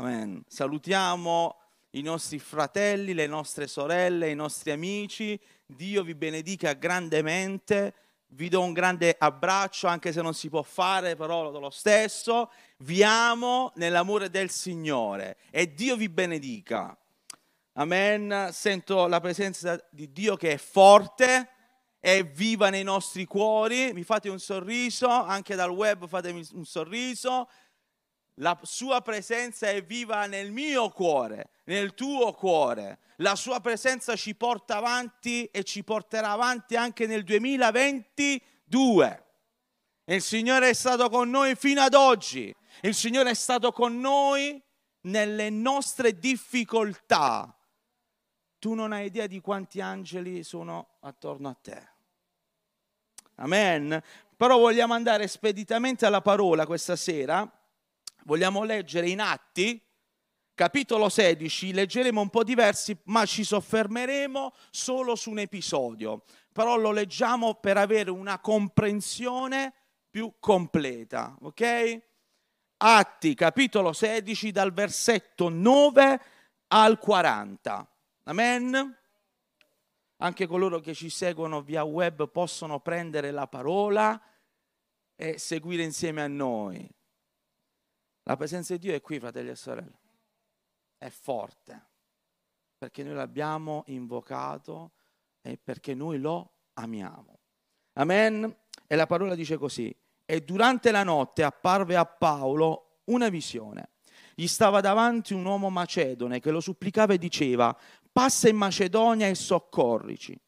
Amen. Salutiamo i nostri fratelli, le nostre sorelle, i nostri amici. Dio vi benedica grandemente. Vi do un grande abbraccio, anche se non si può fare, però lo stesso. Vi amo nell'amore del Signore e Dio vi benedica. Amen. Sento la presenza di Dio che è forte, è viva nei nostri cuori. Mi fate un sorriso, anche dal web fatemi un sorriso. La sua presenza è viva nel mio cuore, nel tuo cuore. La sua presenza ci porta avanti e ci porterà avanti anche nel 2022. Il Signore è stato con noi fino ad oggi. Il Signore è stato con noi nelle nostre difficoltà. Tu non hai idea di quanti angeli sono attorno a te. Amen. Però vogliamo andare speditamente alla parola questa sera vogliamo leggere in Atti, capitolo 16, leggeremo un po' diversi, ma ci soffermeremo solo su un episodio. Però lo leggiamo per avere una comprensione più completa, ok? Atti, capitolo 16, dal versetto 9 al 40. Amen? Anche coloro che ci seguono via web possono prendere la parola e seguire insieme a noi. La presenza di Dio è qui, fratelli e sorelle. È forte. Perché noi l'abbiamo invocato e perché noi lo amiamo. Amen. E la parola dice così. E durante la notte apparve a Paolo una visione. Gli stava davanti un uomo macedone che lo supplicava e diceva, passa in Macedonia e soccorrici.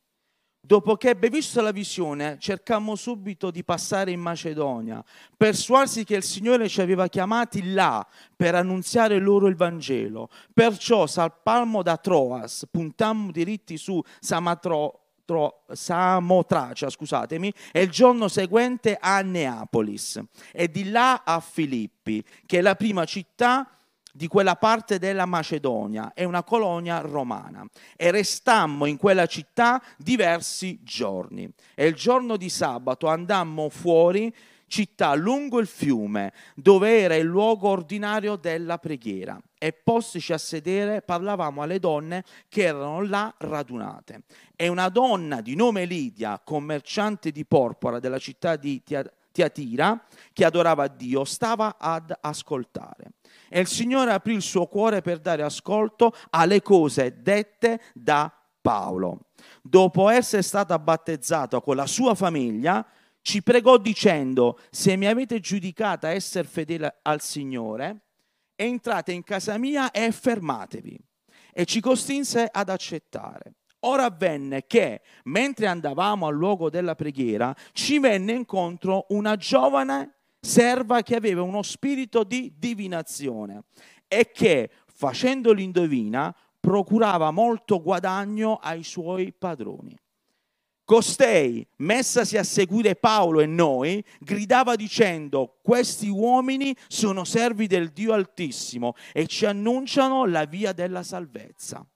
Dopo che ebbe visto la visione, cercammo subito di passare in Macedonia, persuasi che il Signore ci aveva chiamati là per annunziare loro il Vangelo. Perciò salpammo da Troas, puntammo diritti su Samatro, Tro, Samotracia, scusatemi, e il giorno seguente a Neapolis e di là a Filippi, che è la prima città di quella parte della Macedonia, è una colonia romana. E restammo in quella città diversi giorni. E il giorno di sabato andammo fuori città lungo il fiume, dove era il luogo ordinario della preghiera. E postici a sedere parlavamo alle donne che erano là radunate. E una donna di nome Lidia, commerciante di porpora della città di Tiatira, che adorava Dio, stava ad ascoltare. E il Signore aprì il suo cuore per dare ascolto alle cose dette da Paolo. Dopo essere stata battezzata con la sua famiglia, ci pregò dicendo, se mi avete giudicata essere fedele al Signore, entrate in casa mia e fermatevi. E ci costrinse ad accettare. Ora avvenne che, mentre andavamo al luogo della preghiera, ci venne incontro una giovane serva che aveva uno spirito di divinazione e che, facendo l'indovina, procurava molto guadagno ai suoi padroni. Costei, messasi a seguire Paolo e noi, gridava dicendo, questi uomini sono servi del Dio Altissimo e ci annunciano la via della salvezza.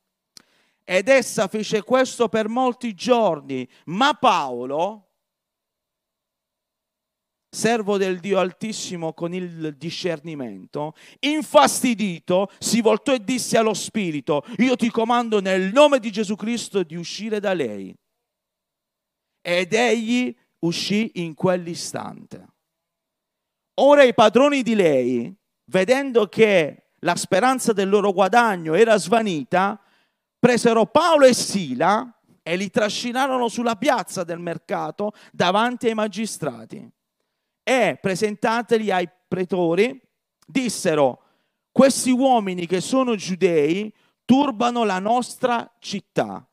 Ed essa fece questo per molti giorni, ma Paolo, servo del Dio Altissimo con il discernimento, infastidito, si voltò e disse allo Spirito, io ti comando nel nome di Gesù Cristo di uscire da lei. Ed egli uscì in quell'istante. Ora i padroni di lei, vedendo che la speranza del loro guadagno era svanita, presero Paolo e Sila e li trascinarono sulla piazza del mercato davanti ai magistrati e presentateli ai pretori, dissero, questi uomini che sono giudei turbano la nostra città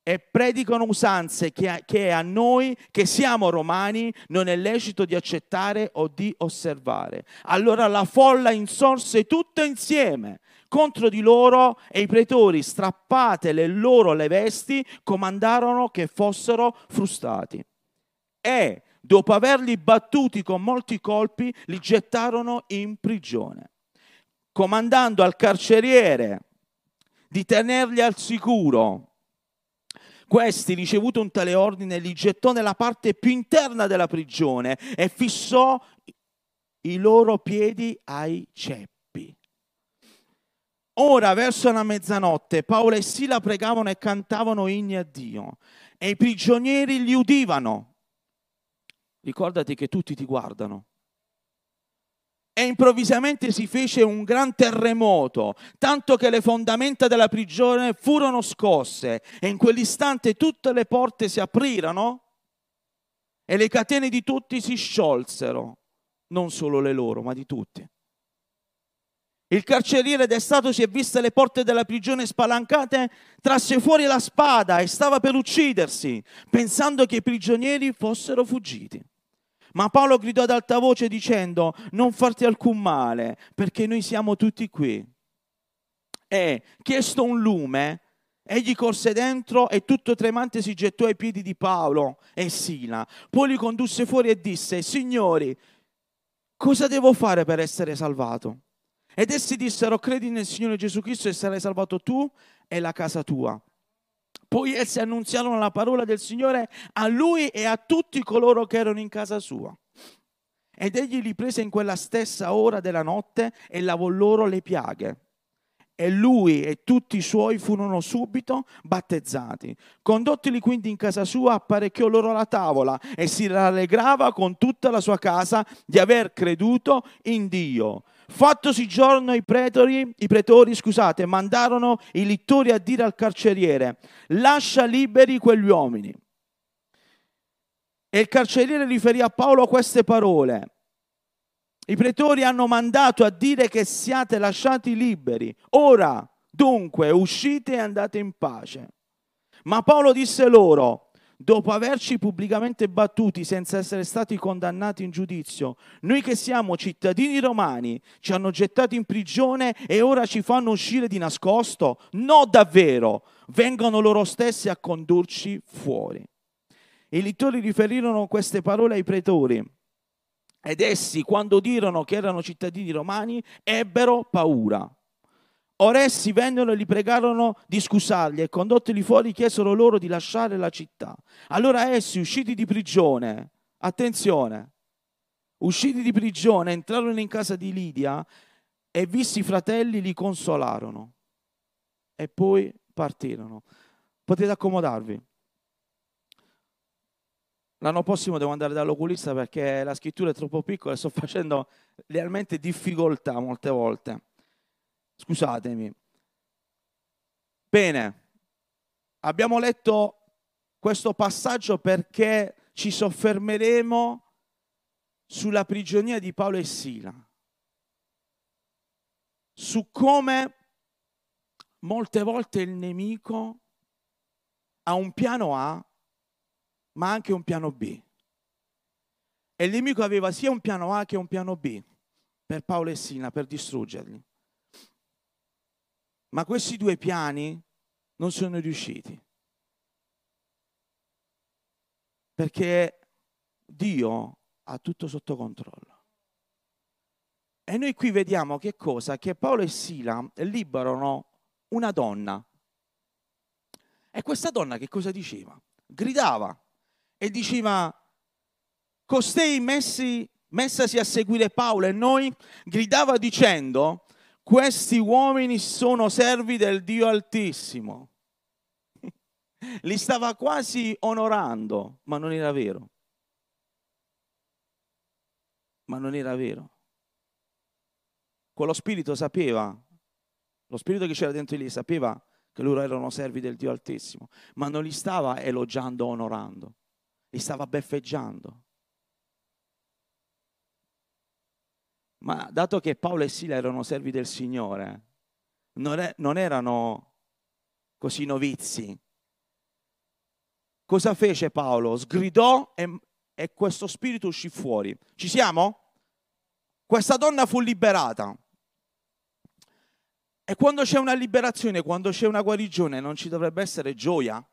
e predicano usanze che, che a noi, che siamo romani, non è lecito di accettare o di osservare. Allora la folla insorse tutta insieme contro di loro e i pretori, strappate le loro le vesti, comandarono che fossero frustati. E dopo averli battuti con molti colpi, li gettarono in prigione, comandando al carceriere di tenerli al sicuro. Questi, ricevuto un tale ordine, li gettò nella parte più interna della prigione e fissò i loro piedi ai ceppi. Ora, verso la mezzanotte, Paolo e Sila pregavano e cantavano inni a Dio e i prigionieri li udivano. Ricordati che tutti ti guardano. E improvvisamente si fece un gran terremoto, tanto che le fondamenta della prigione furono scosse e in quell'istante tutte le porte si aprirono e le catene di tutti si sciolsero, non solo le loro, ma di tutti. Il carceriere destato si è visto le porte della prigione spalancate, trasse fuori la spada e stava per uccidersi, pensando che i prigionieri fossero fuggiti. Ma Paolo gridò ad alta voce dicendo, non farti alcun male, perché noi siamo tutti qui. E, chiesto un lume, egli corse dentro e tutto tremante si gettò ai piedi di Paolo e Sila. Poi li condusse fuori e disse, signori, cosa devo fare per essere salvato? Ed essi dissero, credi nel Signore Gesù Cristo e sarai salvato tu e la casa tua. Poi essi annunziarono la parola del Signore a lui e a tutti coloro che erano in casa sua. Ed egli li prese in quella stessa ora della notte e lavò loro le piaghe. E lui e tutti i suoi furono subito battezzati. Condottili quindi in casa sua, apparecchiò loro la tavola e si rallegrava con tutta la sua casa di aver creduto in Dio. Fattosi giorno i pretori, i pretori scusate, mandarono i littori a dire al carceriere, lascia liberi quegli uomini. E il carceriere riferì a Paolo queste parole. I pretori hanno mandato a dire che siate lasciati liberi. Ora, dunque, uscite e andate in pace. Ma Paolo disse loro, dopo averci pubblicamente battuti senza essere stati condannati in giudizio, noi che siamo cittadini romani ci hanno gettati in prigione e ora ci fanno uscire di nascosto? No, davvero, vengono loro stessi a condurci fuori. I lettori riferirono queste parole ai pretori ed essi, quando dirono che erano cittadini romani, ebbero paura. Ora essi vennero e li pregarono di scusarli e condottili fuori chiesero loro di lasciare la città. Allora essi, usciti di prigione, attenzione, usciti di prigione, entrarono in casa di Lidia e visti i fratelli li consolarono e poi partirono. Potete accomodarvi. L'anno prossimo devo andare dall'oculista perché la scrittura è troppo piccola e sto facendo realmente difficoltà molte volte. Scusatemi. Bene, abbiamo letto questo passaggio perché ci soffermeremo sulla prigionia di Paolo e Sila, su come molte volte il nemico ha un piano A, ma anche un piano B. E il nemico aveva sia un piano A che un piano B per Paolo e Sila, per distruggerli. Ma questi due piani non sono riusciti. Perché Dio ha tutto sotto controllo. E noi qui vediamo che cosa? Che Paolo e Sila liberano una donna. E questa donna che cosa diceva? Gridava e diceva, costei messi, messasi a seguire Paolo e noi gridava dicendo, questi uomini sono servi del Dio Altissimo. Li stava quasi onorando, ma non era vero. Ma non era vero. Quello spirito sapeva, lo spirito che c'era dentro di lì sapeva che loro erano servi del Dio Altissimo, ma non li stava elogiando, onorando, li stava beffeggiando. Ma dato che Paolo e Sila erano servi del Signore, non, è, non erano così novizi. Cosa fece Paolo? Sgridò e, e questo spirito uscì fuori. Ci siamo? Questa donna fu liberata. E quando c'è una liberazione, quando c'è una guarigione, non ci dovrebbe essere gioia?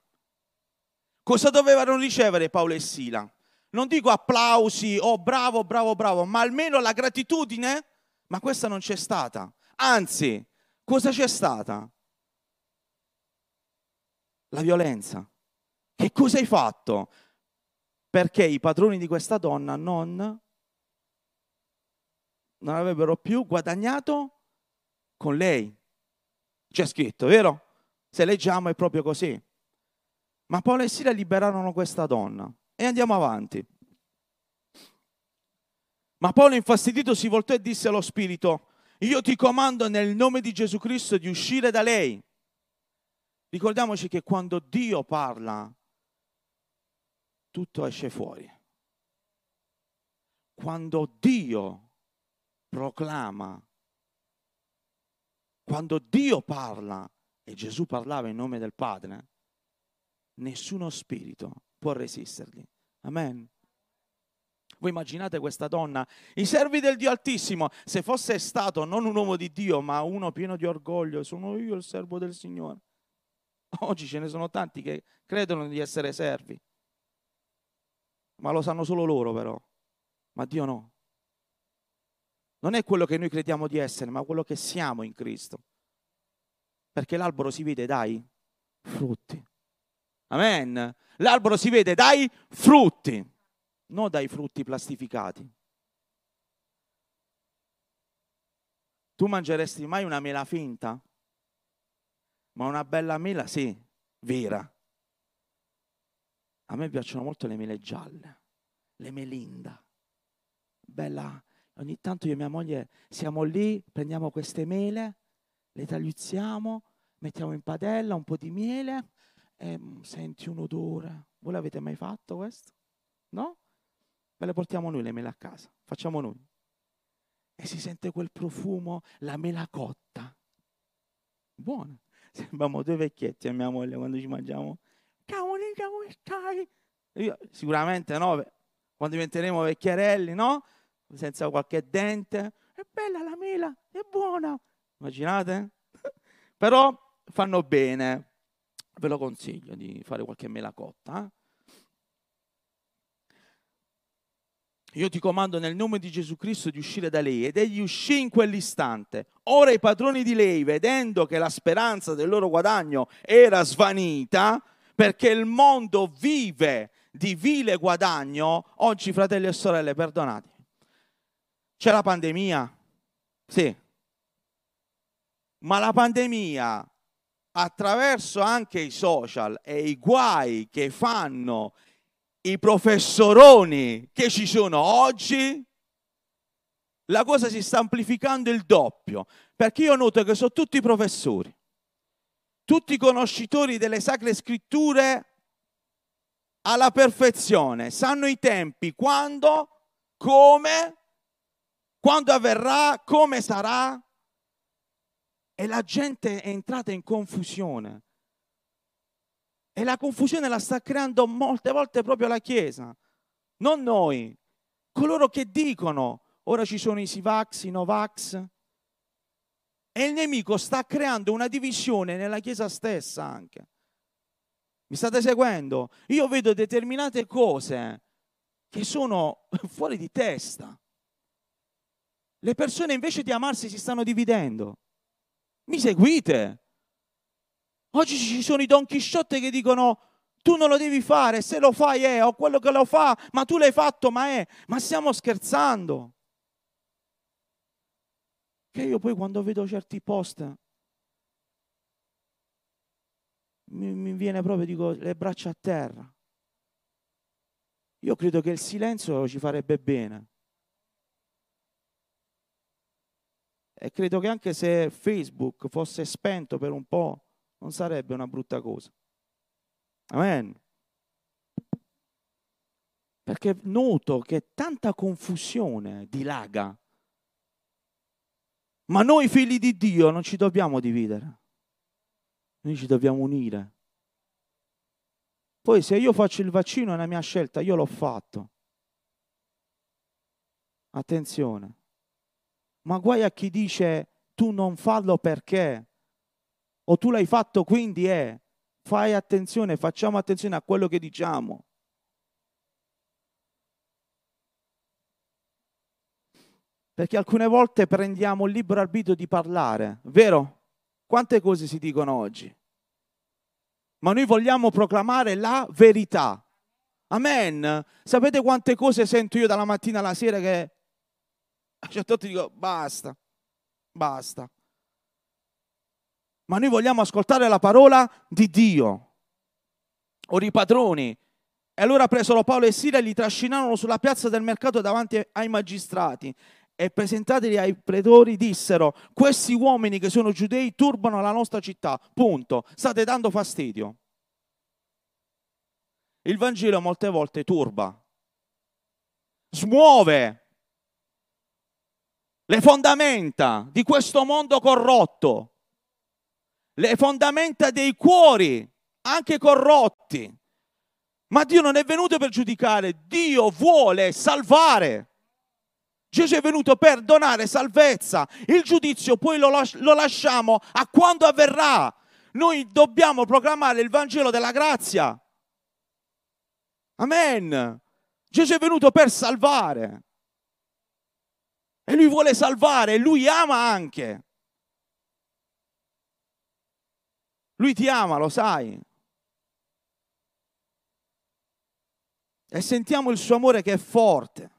Cosa dovevano ricevere Paolo e Sila? Non dico applausi, oh bravo, bravo, bravo, ma almeno la gratitudine, ma questa non c'è stata. Anzi, cosa c'è stata? La violenza. Che cosa hai fatto? Perché i padroni di questa donna non, non avrebbero più guadagnato con lei. C'è scritto, vero? Se leggiamo è proprio così. Ma Paolo e Sila liberarono questa donna. E andiamo avanti. Ma Paolo infastidito si voltò e disse allo spirito, io ti comando nel nome di Gesù Cristo di uscire da lei. Ricordiamoci che quando Dio parla, tutto esce fuori. Quando Dio proclama, quando Dio parla, e Gesù parlava in nome del Padre, nessuno spirito può resistergli. Amen. Voi immaginate questa donna, i servi del Dio Altissimo, se fosse stato non un uomo di Dio, ma uno pieno di orgoglio, sono io il servo del Signore. Oggi ce ne sono tanti che credono di essere servi, ma lo sanno solo loro però, ma Dio no. Non è quello che noi crediamo di essere, ma quello che siamo in Cristo. Perché l'albero si vede dai frutti. Amen. L'albero si vede dai frutti non dai frutti plastificati. Tu mangeresti mai una mela finta? Ma una bella mela, sì, vera. A me piacciono molto le mele gialle, le melinda. Bella, ogni tanto io e mia moglie siamo lì, prendiamo queste mele, le tagliuzziamo, mettiamo in padella un po' di miele e mm, senti un odore. Voi l'avete mai fatto questo? No? Me le portiamo noi le mele a casa, facciamo noi. E si sente quel profumo, la mela cotta. Buona. Sembriamo due vecchietti a mia moglie quando ci mangiamo. Camonica, come stai? Io, sicuramente no, quando diventeremo vecchierelli, no? Senza qualche dente. È bella la mela, è buona. Immaginate? Però fanno bene. Ve lo consiglio di fare qualche mela cotta. Io ti comando nel nome di Gesù Cristo di uscire da lei. Ed egli uscì in quell'istante. Ora i padroni di lei, vedendo che la speranza del loro guadagno era svanita, perché il mondo vive di vile guadagno, oggi fratelli e sorelle, perdonatemi. C'è la pandemia? Sì. Ma la pandemia, attraverso anche i social e i guai che fanno i professoroni che ci sono oggi, la cosa si sta amplificando il doppio, perché io noto che sono tutti professori, tutti conoscitori delle sacre scritture alla perfezione, sanno i tempi, quando, come, quando avverrà, come sarà, e la gente è entrata in confusione. E la confusione la sta creando molte volte proprio la Chiesa, non noi. Coloro che dicono, ora ci sono i Sivax, i Novax, e il nemico sta creando una divisione nella Chiesa stessa anche. Mi state seguendo? Io vedo determinate cose che sono fuori di testa. Le persone invece di amarsi si stanno dividendo. Mi seguite? Oggi ci sono i Don Chisciotte che dicono tu non lo devi fare, se lo fai è, o quello che lo fa, ma tu l'hai fatto, ma è. Ma stiamo scherzando. Che io poi quando vedo certi post mi, mi viene proprio, dico, le braccia a terra. Io credo che il silenzio ci farebbe bene. E credo che anche se Facebook fosse spento per un po', non sarebbe una brutta cosa. Amen. Perché noto che tanta confusione dilaga. Ma noi figli di Dio non ci dobbiamo dividere. Noi ci dobbiamo unire. Poi se io faccio il vaccino è una mia scelta, io l'ho fatto. Attenzione. Ma guai a chi dice tu non fallo perché o tu l'hai fatto quindi è, fai attenzione, facciamo attenzione a quello che diciamo. Perché alcune volte prendiamo il libero arbitrio di parlare, vero? Quante cose si dicono oggi? Ma noi vogliamo proclamare la verità. Amen. Sapete quante cose sento io dalla mattina alla sera che a certo punto dico basta, basta. ma noi vogliamo ascoltare la parola di Dio. Ora i padroni, e allora presero Paolo e Sira e li trascinarono sulla piazza del mercato davanti ai magistrati e presentateli ai pretori dissero questi uomini che sono giudei turbano la nostra città, punto, state dando fastidio. Il Vangelo molte volte turba, smuove le fondamenta di questo mondo corrotto, le fondamenta dei cuori anche corrotti. Ma Dio non è venuto per giudicare, Dio vuole salvare. Gesù è venuto per donare salvezza. Il giudizio poi lo, las- lo lasciamo a quando avverrà. Noi dobbiamo proclamare il Vangelo della grazia. Amen. Gesù è venuto per salvare. E lui vuole salvare, lui ama anche. Lui ti ama, lo sai. E sentiamo il suo amore che è forte.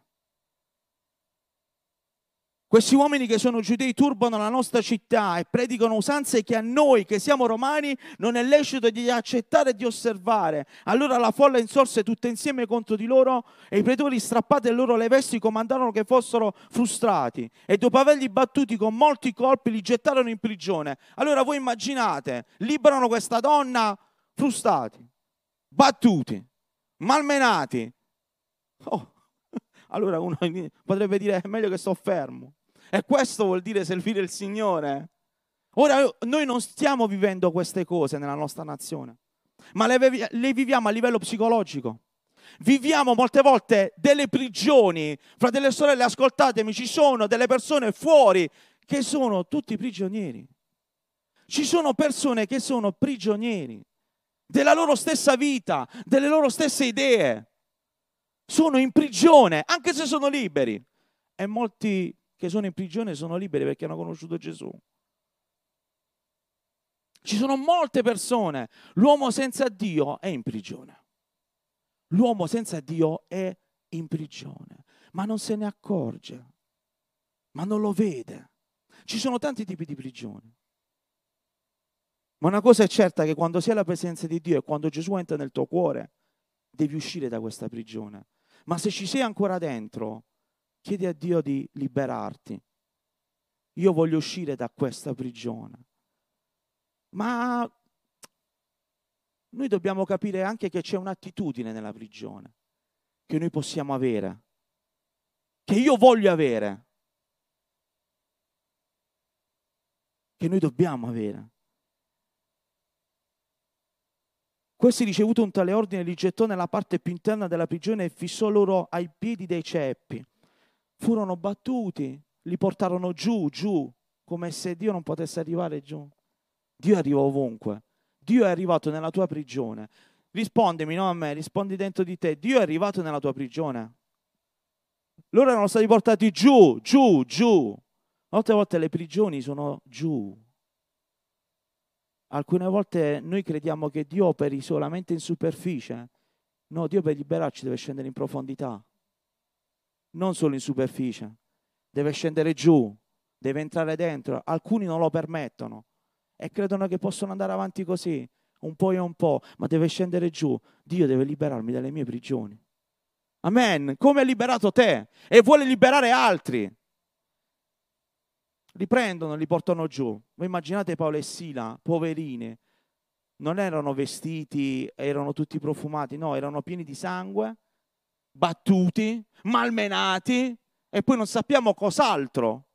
Questi uomini che sono giudei turbano la nostra città e predicano usanze che a noi, che siamo romani, non è lecito di accettare e di osservare. Allora la folla insorse tutta insieme contro di loro e i pretori, strappate loro le vesti, comandarono che fossero frustrati e dopo averli battuti con molti colpi li gettarono in prigione. Allora voi immaginate, liberano questa donna frustrati, battuti, malmenati. Oh, allora uno potrebbe dire è meglio che sto fermo. E questo vuol dire servire il Signore. Ora noi non stiamo vivendo queste cose nella nostra nazione, ma le, le viviamo a livello psicologico. Viviamo molte volte delle prigioni. Fratelli e sorelle, ascoltatemi, ci sono delle persone fuori che sono tutti prigionieri. Ci sono persone che sono prigionieri della loro stessa vita, delle loro stesse idee. Sono in prigione, anche se sono liberi. E molti che sono in prigione sono liberi perché hanno conosciuto Gesù. Ci sono molte persone, l'uomo senza Dio è in prigione. L'uomo senza Dio è in prigione, ma non se ne accorge, ma non lo vede. Ci sono tanti tipi di prigione. Ma una cosa è certa che quando sei alla presenza di Dio e quando Gesù entra nel tuo cuore, devi uscire da questa prigione. Ma se ci sei ancora dentro, Chiedi a Dio di liberarti. Io voglio uscire da questa prigione. Ma noi dobbiamo capire anche che c'è un'attitudine nella prigione che noi possiamo avere, che io voglio avere, che noi dobbiamo avere. Questi ricevuto un tale ordine li gettò nella parte più interna della prigione e fissò loro ai piedi dei ceppi furono battuti, li portarono giù, giù, come se Dio non potesse arrivare giù. Dio arriva ovunque. Dio è arrivato nella tua prigione. Rispondimi, non a me, rispondi dentro di te. Dio è arrivato nella tua prigione. Loro erano stati portati giù, giù, giù. Molte volte le prigioni sono giù. Alcune volte noi crediamo che Dio operi solamente in superficie. No, Dio per liberarci deve scendere in profondità non solo in superficie, deve scendere giù, deve entrare dentro. Alcuni non lo permettono e credono che possono andare avanti così, un po' e un po', ma deve scendere giù. Dio deve liberarmi dalle mie prigioni. Amen. Come ha liberato te e vuole liberare altri. Li prendono, li portano giù. Voi immaginate Paolo e Sila, poverini, non erano vestiti, erano tutti profumati, no, erano pieni di sangue, battuti, malmenati e poi non sappiamo cos'altro.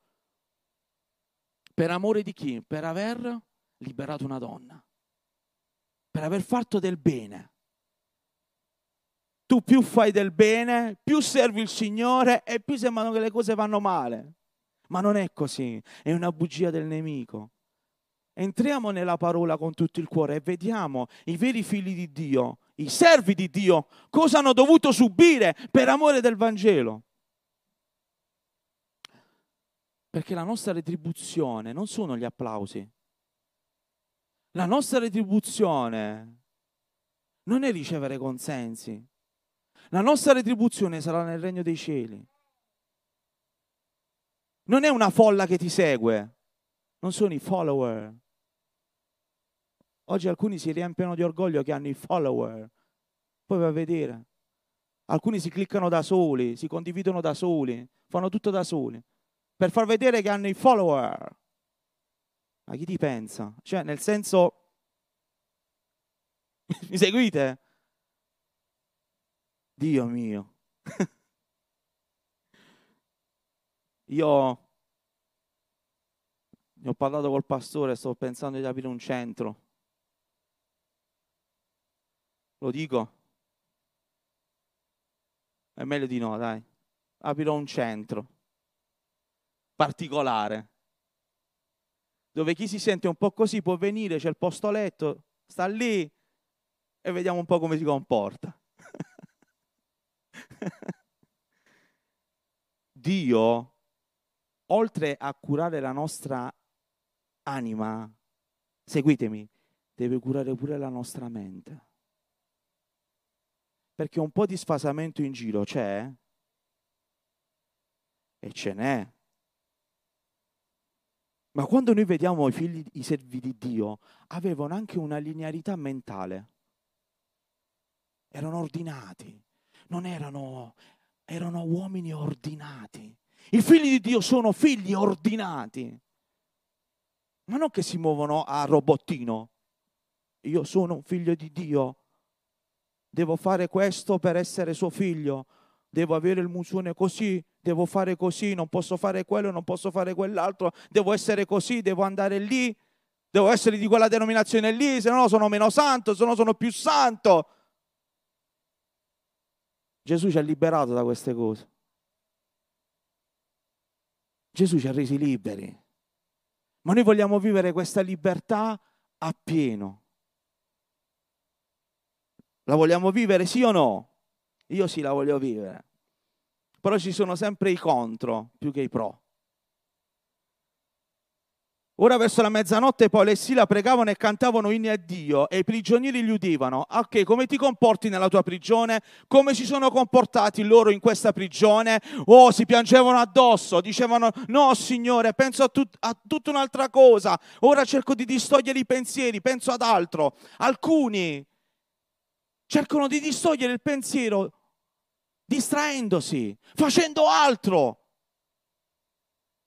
Per amore di chi? Per aver liberato una donna, per aver fatto del bene. Tu più fai del bene, più servi il Signore e più sembrano che le cose vanno male. Ma non è così, è una bugia del nemico. Entriamo nella parola con tutto il cuore e vediamo i veri figli di Dio i servi di Dio cosa hanno dovuto subire per amore del Vangelo. Perché la nostra retribuzione non sono gli applausi. La nostra retribuzione non è ricevere consensi. La nostra retribuzione sarà nel regno dei cieli. Non è una folla che ti segue, non sono i follower, Oggi alcuni si riempiono di orgoglio che hanno i follower. Poi vai a vedere. Alcuni si cliccano da soli, si condividono da soli, fanno tutto da soli, per far vedere che hanno i follower. Ma chi ti pensa? Cioè, nel senso... Mi seguite? Dio mio. Io ne ho parlato col pastore, sto pensando di aprire un centro. Lo dico? È meglio di no, dai. Aprirò un centro particolare dove chi si sente un po' così può venire, c'è il posto letto, sta lì e vediamo un po' come si comporta. Dio, oltre a curare la nostra anima, seguitemi, deve curare pure la nostra mente. Perché un po' di sfasamento in giro c'è e ce n'è. Ma quando noi vediamo i figli, i servi di Dio, avevano anche una linearità mentale. Erano ordinati, non erano, erano uomini ordinati. I figli di Dio sono figli ordinati, ma non che si muovono a robottino. Io sono un figlio di Dio, devo fare questo per essere suo figlio, devo avere il musone così, devo fare così, non posso fare quello, non posso fare quell'altro, devo essere così, devo andare lì, devo essere di quella denominazione lì, se no sono meno santo, se no sono più santo. Gesù ci ha liberato da queste cose. Gesù ci ha resi liberi. Ma noi vogliamo vivere questa libertà appieno. La vogliamo vivere sì o no? Io sì la voglio vivere però ci sono sempre i contro più che i pro. Ora verso la mezzanotte Paolo e Sila pregavano e cantavano inni a Dio e i prigionieri gli udivano. Ok, come ti comporti nella tua prigione? Come si sono comportati loro in questa prigione? Oh, si piangevano addosso, dicevano no Signore, penso a, tut- a tutta un'altra cosa. Ora cerco di distogliere i pensieri, penso ad altro. Alcuni cercano di distogliere il pensiero distraendosi, facendo altro.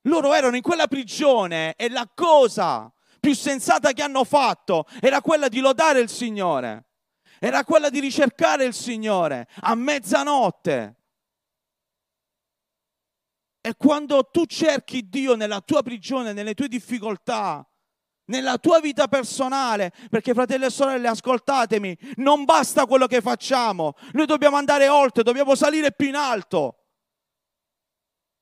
Loro erano in quella prigione e la cosa più sensata che hanno fatto era quella di lodare il Signore, era quella di ricercare il Signore a mezzanotte. E quando tu cerchi Dio nella tua prigione, nelle tue difficoltà, nella tua vita personale, perché fratelli e sorelle, ascoltatemi, non basta quello che facciamo, noi dobbiamo andare oltre, dobbiamo salire più in alto.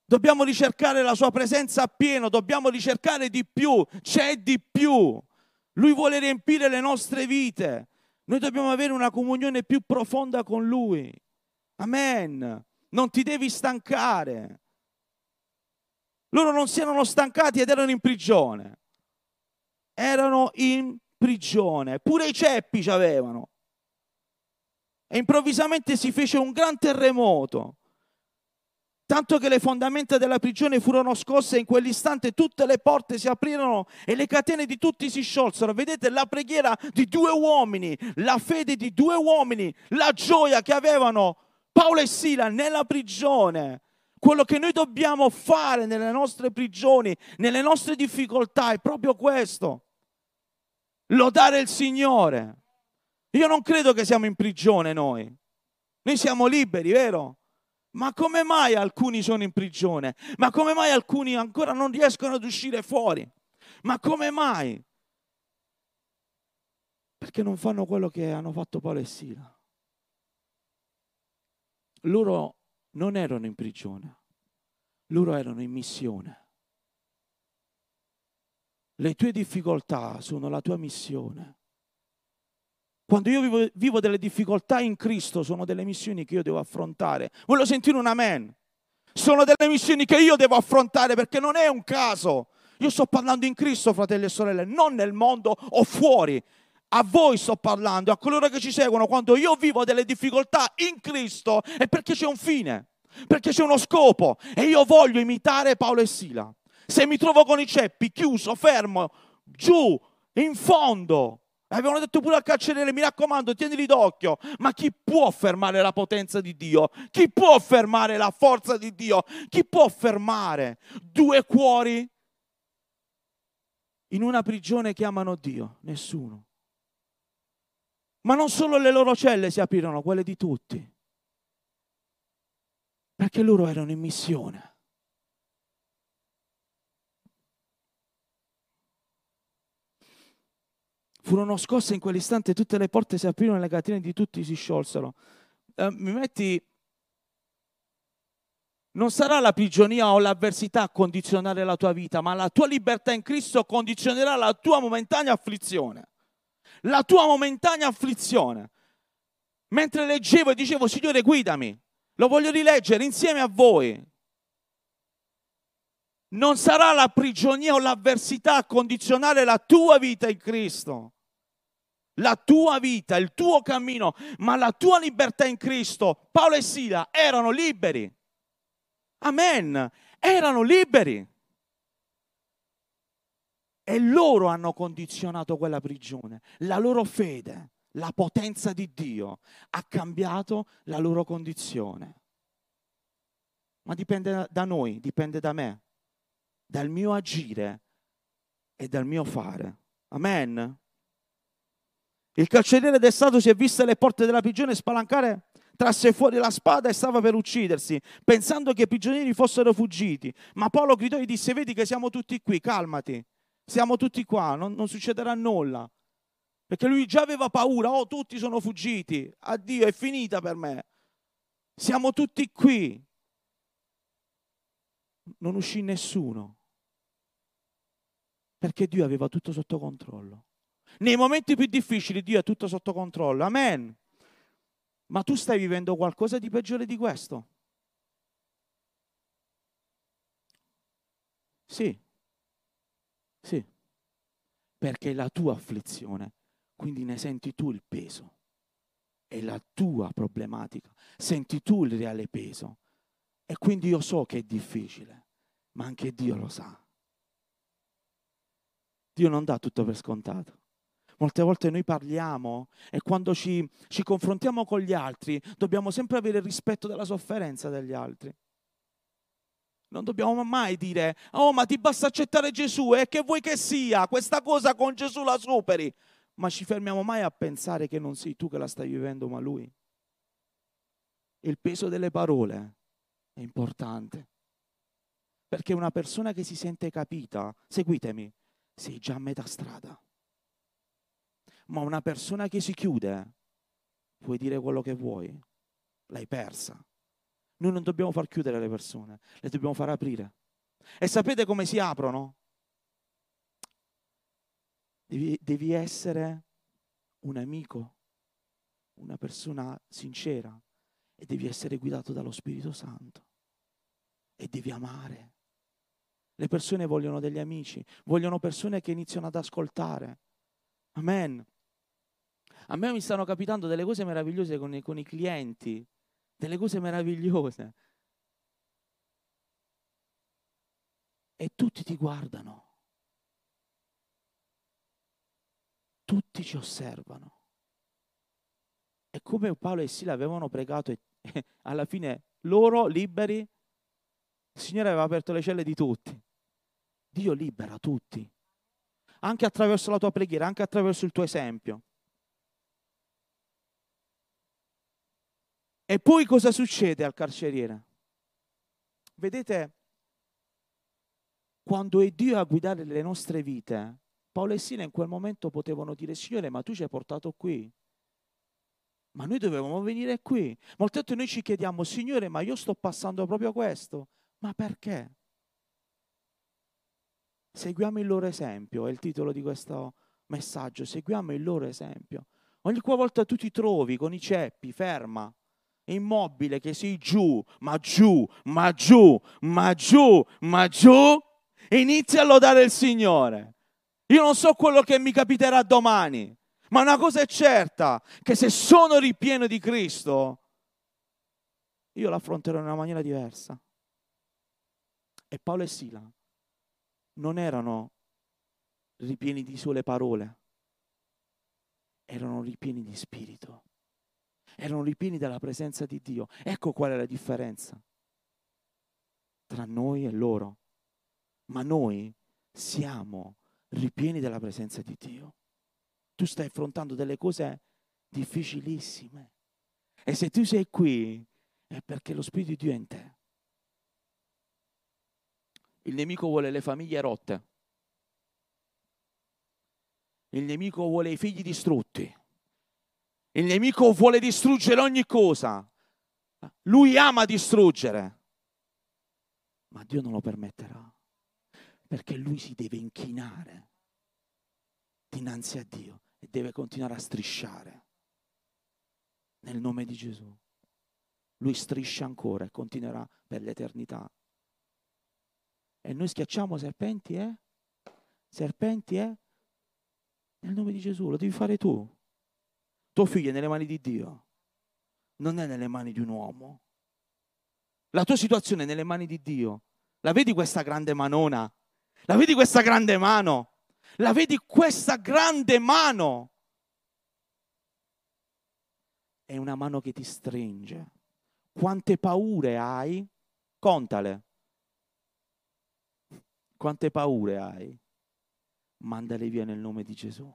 Dobbiamo ricercare la sua presenza appieno, dobbiamo ricercare di più, c'è di più. Lui vuole riempire le nostre vite. Noi dobbiamo avere una comunione più profonda con Lui. Amen. Non ti devi stancare. Loro non si erano stancati ed erano in prigione erano in prigione, pure i ceppi ci avevano. E improvvisamente si fece un gran terremoto, tanto che le fondamenta della prigione furono scosse e in quell'istante tutte le porte si aprirono e le catene di tutti si sciolsero. Vedete la preghiera di due uomini, la fede di due uomini, la gioia che avevano Paolo e Sila nella prigione. Quello che noi dobbiamo fare nelle nostre prigioni, nelle nostre difficoltà è proprio questo lodare il Signore. Io non credo che siamo in prigione noi. Noi siamo liberi, vero? Ma come mai alcuni sono in prigione? Ma come mai alcuni ancora non riescono ad uscire fuori? Ma come mai? Perché non fanno quello che hanno fatto Paolo e Sila. Loro non erano in prigione, loro erano in missione. Le tue difficoltà sono la tua missione. Quando io vivo, vivo, delle difficoltà in Cristo, sono delle missioni che io devo affrontare. Voglio sentire un amen. Sono delle missioni che io devo affrontare perché non è un caso. Io sto parlando in Cristo, fratelli e sorelle, non nel mondo o fuori. A voi sto parlando, a coloro che ci seguono. Quando io vivo delle difficoltà in Cristo è perché c'è un fine, perché c'è uno scopo. E io voglio imitare Paolo e Sila. Se mi trovo con i ceppi, chiuso, fermo, giù, in fondo, Avevano detto pure al carceriere, mi raccomando, tienili d'occhio. Ma chi può fermare la potenza di Dio? Chi può fermare la forza di Dio? Chi può fermare due cuori in una prigione che amano Dio? Nessuno. Ma non solo le loro celle si aprirono, quelle di tutti. Perché loro erano in missione. Furono scosse in quell'istante, tutte le porte si aprirono e le catene di tutti si sciolsero. Eh, mi metti... Non sarà la prigionia o l'avversità a condizionare la tua vita, ma la tua libertà in Cristo condizionerà la tua momentanea afflizione. La tua momentanea afflizione. Mentre leggevo e dicevo, Signore, guidami, lo voglio rileggere insieme a voi. Non sarà la prigionia o l'avversità a condizionare la tua vita in Cristo la tua vita, il tuo cammino, ma la tua libertà in Cristo. Paolo e Sila erano liberi. Amen. Erano liberi. E loro hanno condizionato quella prigione. La loro fede, la potenza di Dio ha cambiato la loro condizione. Ma dipende da noi, dipende da me, dal mio agire e dal mio fare. Amen. Il carceriere del Stato si è visto alle porte della prigione spalancare, trasse fuori la spada e stava per uccidersi, pensando che i prigionieri fossero fuggiti. Ma Paolo gridò e disse, vedi che siamo tutti qui, calmati, siamo tutti qua, non, non succederà nulla. Perché lui già aveva paura, oh tutti sono fuggiti, addio, è finita per me. Siamo tutti qui. Non uscì nessuno, perché Dio aveva tutto sotto controllo. Nei momenti più difficili Dio è tutto sotto controllo. Amen. Ma tu stai vivendo qualcosa di peggiore di questo? Sì. Sì. Perché è la tua afflizione, quindi ne senti tu il peso. È la tua problematica, senti tu il reale peso. E quindi io so che è difficile, ma anche Dio lo sa. Dio non dà tutto per scontato. Molte volte noi parliamo e quando ci, ci confrontiamo con gli altri dobbiamo sempre avere rispetto della sofferenza degli altri. Non dobbiamo mai dire, oh ma ti basta accettare Gesù e che vuoi che sia, questa cosa con Gesù la superi. Ma ci fermiamo mai a pensare che non sei tu che la stai vivendo, ma lui. Il peso delle parole è importante. Perché una persona che si sente capita, seguitemi, sei già a metà strada ma una persona che si chiude, puoi dire quello che vuoi, l'hai persa. Noi non dobbiamo far chiudere le persone, le dobbiamo far aprire. E sapete come si aprono? Devi, devi essere un amico, una persona sincera e devi essere guidato dallo Spirito Santo e devi amare. Le persone vogliono degli amici, vogliono persone che iniziano ad ascoltare. Amen. A me mi stanno capitando delle cose meravigliose con i, con i clienti, delle cose meravigliose. E tutti ti guardano. Tutti ci osservano. E come Paolo e Sila avevano pregato e, e alla fine loro liberi, il Signore aveva aperto le celle di tutti. Dio libera tutti, anche attraverso la tua preghiera, anche attraverso il tuo esempio. E poi cosa succede al carceriere? Vedete, quando è Dio a guidare le nostre vite, Paolo e Sina in quel momento potevano dire, Signore, ma tu ci hai portato qui. Ma noi dovevamo venire qui. Molte volte noi ci chiediamo, Signore, ma io sto passando proprio questo. Ma perché? Seguiamo il loro esempio, è il titolo di questo messaggio, seguiamo il loro esempio. Ogni volta tu ti trovi con i ceppi, ferma, immobile che sei giù, ma giù, ma giù, ma giù, ma giù, e inizi a lodare il Signore. Io non so quello che mi capiterà domani, ma una cosa è certa, che se sono ripieno di Cristo, io l'affronterò in una maniera diversa. E Paolo e Sila non erano ripieni di sole parole, erano ripieni di spirito, erano ripieni della presenza di Dio. Ecco qual è la differenza tra noi e loro. Ma noi siamo ripieni della presenza di Dio. Tu stai affrontando delle cose difficilissime. E se tu sei qui è perché lo Spirito di Dio è in te. Il nemico vuole le famiglie rotte. Il nemico vuole i figli distrutti. Il nemico vuole distruggere ogni cosa. Lui ama distruggere. Ma Dio non lo permetterà. Perché lui si deve inchinare dinanzi a Dio e deve continuare a strisciare. Nel nome di Gesù. Lui striscia ancora e continuerà per l'eternità. E noi schiacciamo serpenti, eh? Serpenti, eh? Nel nome di Gesù, lo devi fare tu. Tuo figlio è nelle mani di Dio, non è nelle mani di un uomo. La tua situazione è nelle mani di Dio. La vedi questa grande manona? La vedi questa grande mano? La vedi questa grande mano? È una mano che ti stringe. Quante paure hai? Contale. Quante paure hai? Mandale via nel nome di Gesù.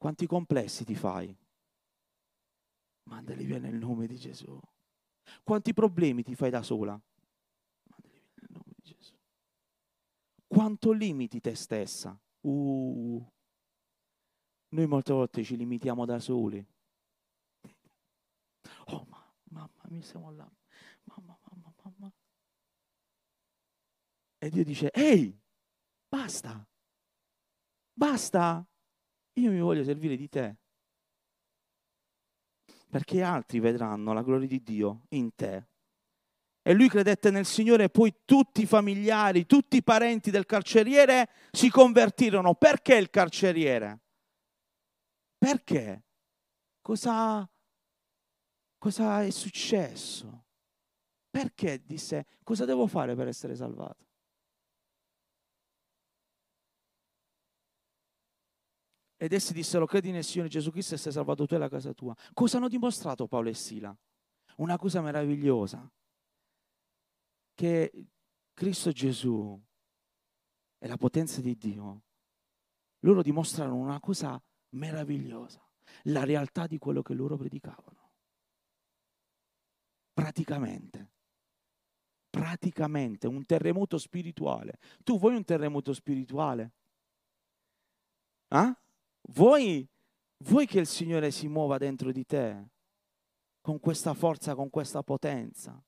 Quanti complessi ti fai? Mandali via nel nome di Gesù. Quanti problemi ti fai da sola? Mandali via nel nome di Gesù. Quanto limiti te stessa? Uh. Noi molte volte ci limitiamo da soli. Oh, ma, mamma mia, siamo là. Mamma, mamma, mamma. E Dio dice, ehi, basta, basta, io mi voglio servire di te. Perché altri vedranno la gloria di Dio in te. E lui credette nel Signore e poi tutti i familiari, tutti i parenti del carceriere si convertirono. Perché il carceriere? Perché? Cosa, cosa è successo? Perché disse, cosa devo fare per essere salvato? Ed essi dissero, credi nel Signore Gesù Cristo e sei salvato tu e la casa tua. Cosa hanno dimostrato Paolo e Sila? Una cosa meravigliosa, che Cristo Gesù è la potenza di Dio. Loro dimostrarono una cosa meravigliosa, la realtà di quello che loro predicavano. Praticamente, praticamente un terremoto spirituale. Tu vuoi un terremoto spirituale? Eh? Vuoi, vuoi che il Signore si muova dentro di te con questa forza, con questa potenza?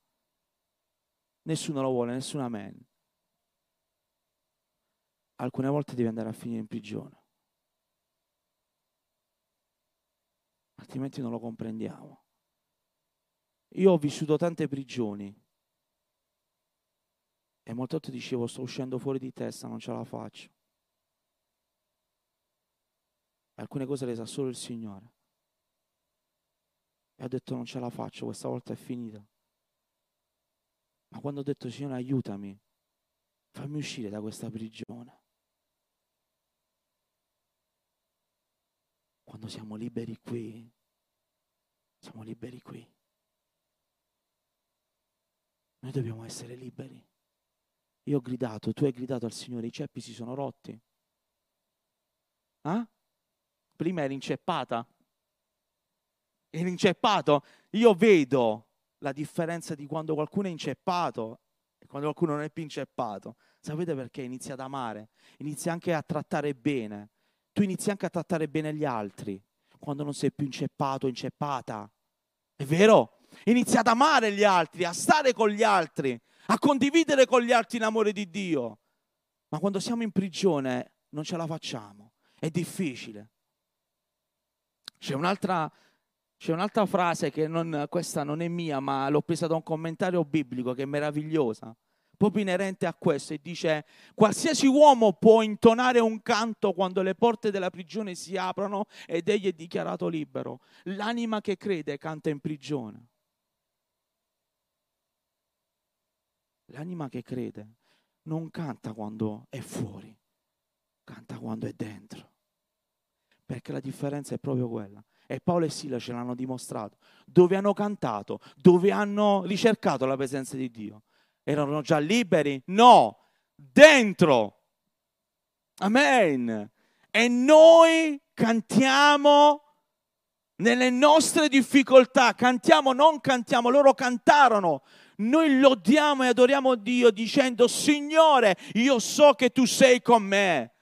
Nessuno lo vuole, nessuno amen. Alcune volte devi andare a finire in prigione. Altrimenti non lo comprendiamo. Io ho vissuto tante prigioni e molte volte dicevo sto uscendo fuori di testa, non ce la faccio. Alcune cose le sa solo il Signore. E ho detto non ce la faccio, questa volta è finita. Ma quando ho detto Signore aiutami, fammi uscire da questa prigione. Quando siamo liberi qui, siamo liberi qui. Noi dobbiamo essere liberi. Io ho gridato, tu hai gridato al Signore, i ceppi si sono rotti. Eh? Prima era inceppata. Era inceppato. Io vedo la differenza di quando qualcuno è inceppato e quando qualcuno non è più inceppato. Sapete perché? Inizia ad amare, inizia anche a trattare bene. Tu inizi anche a trattare bene gli altri quando non sei più inceppato, inceppata. È vero? Inizia ad amare gli altri, a stare con gli altri, a condividere con gli altri l'amore di Dio. Ma quando siamo in prigione non ce la facciamo. È difficile. C'è un'altra, c'è un'altra frase che non, questa non è mia, ma l'ho presa da un commentario biblico che è meravigliosa, proprio inerente a questo, e dice, qualsiasi uomo può intonare un canto quando le porte della prigione si aprono ed egli è dichiarato libero. L'anima che crede canta in prigione. L'anima che crede non canta quando è fuori, canta quando è dentro. Perché la differenza è proprio quella. E Paolo e Sila ce l'hanno dimostrato. Dove hanno cantato, dove hanno ricercato la presenza di Dio. Erano già liberi? No, dentro. Amen. E noi cantiamo nelle nostre difficoltà, cantiamo, non cantiamo, loro cantarono. Noi lodiamo e adoriamo Dio dicendo, Signore, io so che tu sei con me.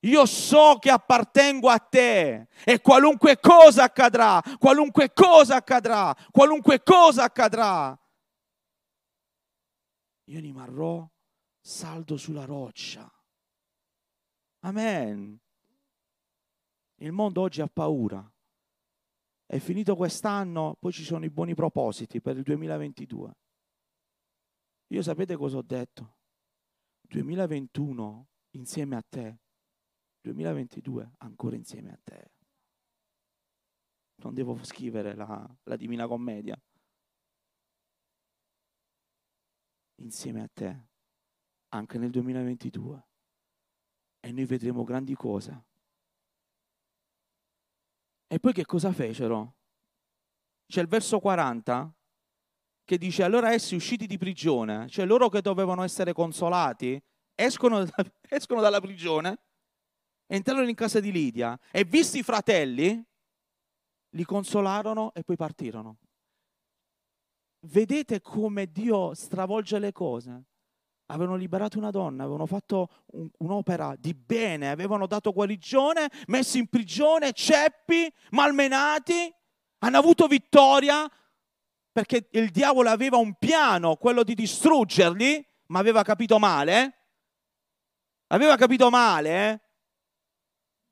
Io so che appartengo a te e qualunque cosa accadrà, qualunque cosa accadrà, qualunque cosa accadrà, io rimarrò saldo sulla roccia. Amen. Il mondo oggi ha paura. È finito quest'anno, poi ci sono i buoni propositi per il 2022. Io sapete cosa ho detto? 2021 insieme a te 2022 ancora insieme a te. Non devo scrivere la, la Divina Commedia. Insieme a te, anche nel 2022. E noi vedremo grandi cose. E poi che cosa fecero? C'è il verso 40 che dice allora essi usciti di prigione, cioè loro che dovevano essere consolati, escono, escono dalla prigione entrarono in casa di Lidia e visti i fratelli, li consolarono e poi partirono. Vedete come Dio stravolge le cose? Avevano liberato una donna, avevano fatto un, un'opera di bene, avevano dato guarigione, messi in prigione, ceppi, malmenati, hanno avuto vittoria perché il diavolo aveva un piano, quello di distruggerli, ma aveva capito male. Aveva capito male, eh?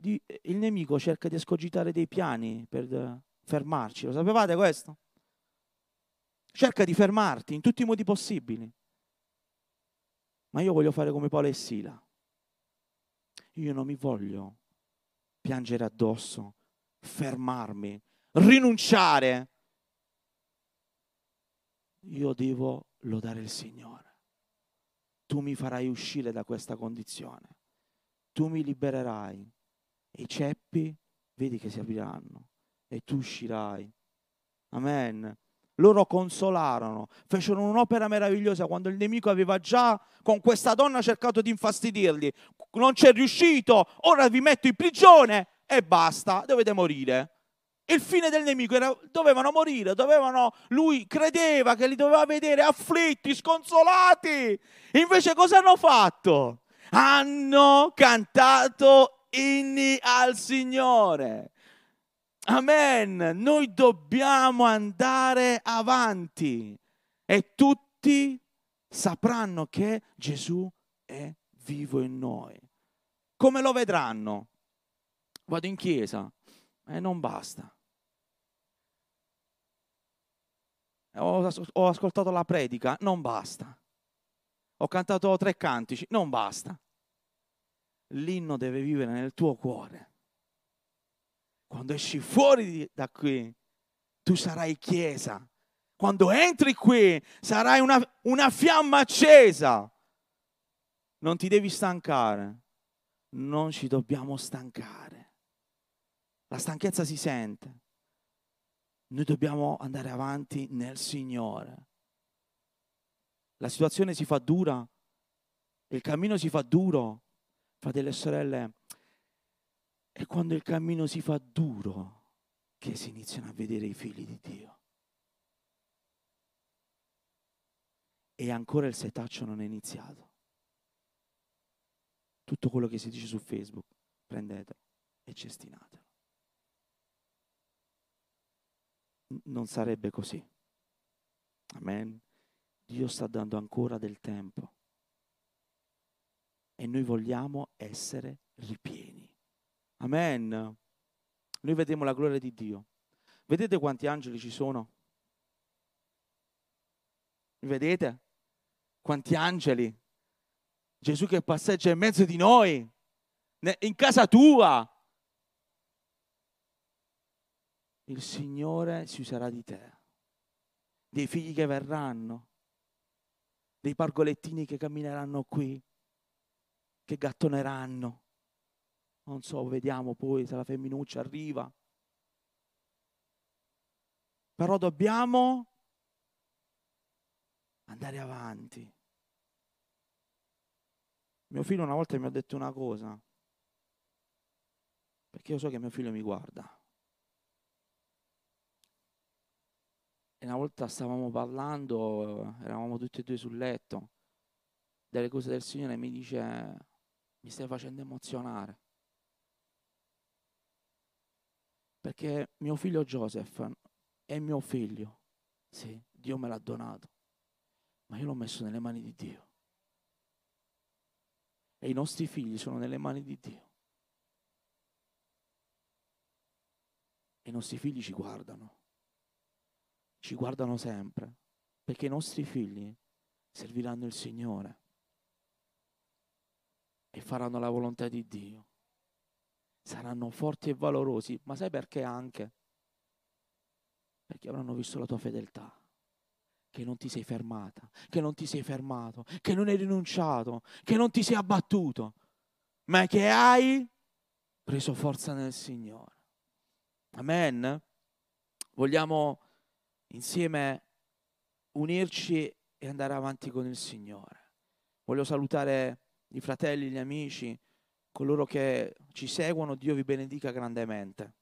Di, il nemico cerca di escogitare dei piani per fermarci. Lo sapevate questo? Cerca di fermarti in tutti i modi possibili. Ma io voglio fare come Paolo e Sila. Io non mi voglio piangere addosso, fermarmi, rinunciare. Io devo lodare il Signore. Tu mi farai uscire da questa condizione. Tu mi libererai e i ceppi vedi che si apriranno e tu uscirai. Amen. Loro consolarono, fecero un'opera meravigliosa quando il nemico aveva già con questa donna cercato di infastidirli. Non c'è riuscito, ora vi metto in prigione e basta, dovete morire. Il fine del nemico era dovevano morire, dovevano, lui credeva che li doveva vedere afflitti, sconsolati. Invece cosa hanno fatto? Hanno cantato inni al Signore. Amen. Noi dobbiamo andare avanti e tutti sapranno che Gesù è vivo in noi. Come lo vedranno? Vado in chiesa e non basta. Ho, ho ascoltato la predica, non basta. Ho cantato tre cantici, non basta l'inno deve vivere nel tuo cuore. Quando esci fuori da qui, tu sarai chiesa. Quando entri qui, sarai una, una fiamma accesa. Non ti devi stancare. Non ci dobbiamo stancare. La stanchezza si sente. Noi dobbiamo andare avanti nel Signore. La situazione si fa dura, il cammino si fa duro, Fratelli e sorelle, è quando il cammino si fa duro che si iniziano a vedere i figli di Dio. E ancora il setaccio non è iniziato. Tutto quello che si dice su Facebook, prendetelo e cestinatelo. Non sarebbe così. Amen. Dio sta dando ancora del tempo e noi vogliamo essere ripieni. Amen. Noi vediamo la gloria di Dio. Vedete quanti angeli ci sono? Vedete? Quanti angeli? Gesù che passeggia in mezzo di noi, in casa tua. Il Signore si userà di te, dei figli che verranno, dei pargolettini che cammineranno qui, che gattoneranno. Non so, vediamo poi se la femminuccia arriva. Però dobbiamo andare avanti. Mio figlio una volta mi ha detto una cosa, perché io so che mio figlio mi guarda. E una volta stavamo parlando, eravamo tutti e due sul letto, delle cose del Signore e mi dice, mi stai facendo emozionare. Perché mio figlio Joseph è mio figlio, sì, Dio me l'ha donato, ma io l'ho messo nelle mani di Dio. E i nostri figli sono nelle mani di Dio. E i nostri figli ci guardano. Ci guardano sempre. Perché i nostri figli serviranno il Signore. E faranno la volontà di Dio. Saranno forti e valorosi. Ma sai perché anche? Perché avranno visto la tua fedeltà che non ti sei fermata, che non ti sei fermato, che non hai rinunciato, che non ti sei abbattuto, ma che hai preso forza nel Signore. Amen. Vogliamo insieme unirci e andare avanti con il Signore. Voglio salutare i fratelli, gli amici, coloro che ci seguono. Dio vi benedica grandemente.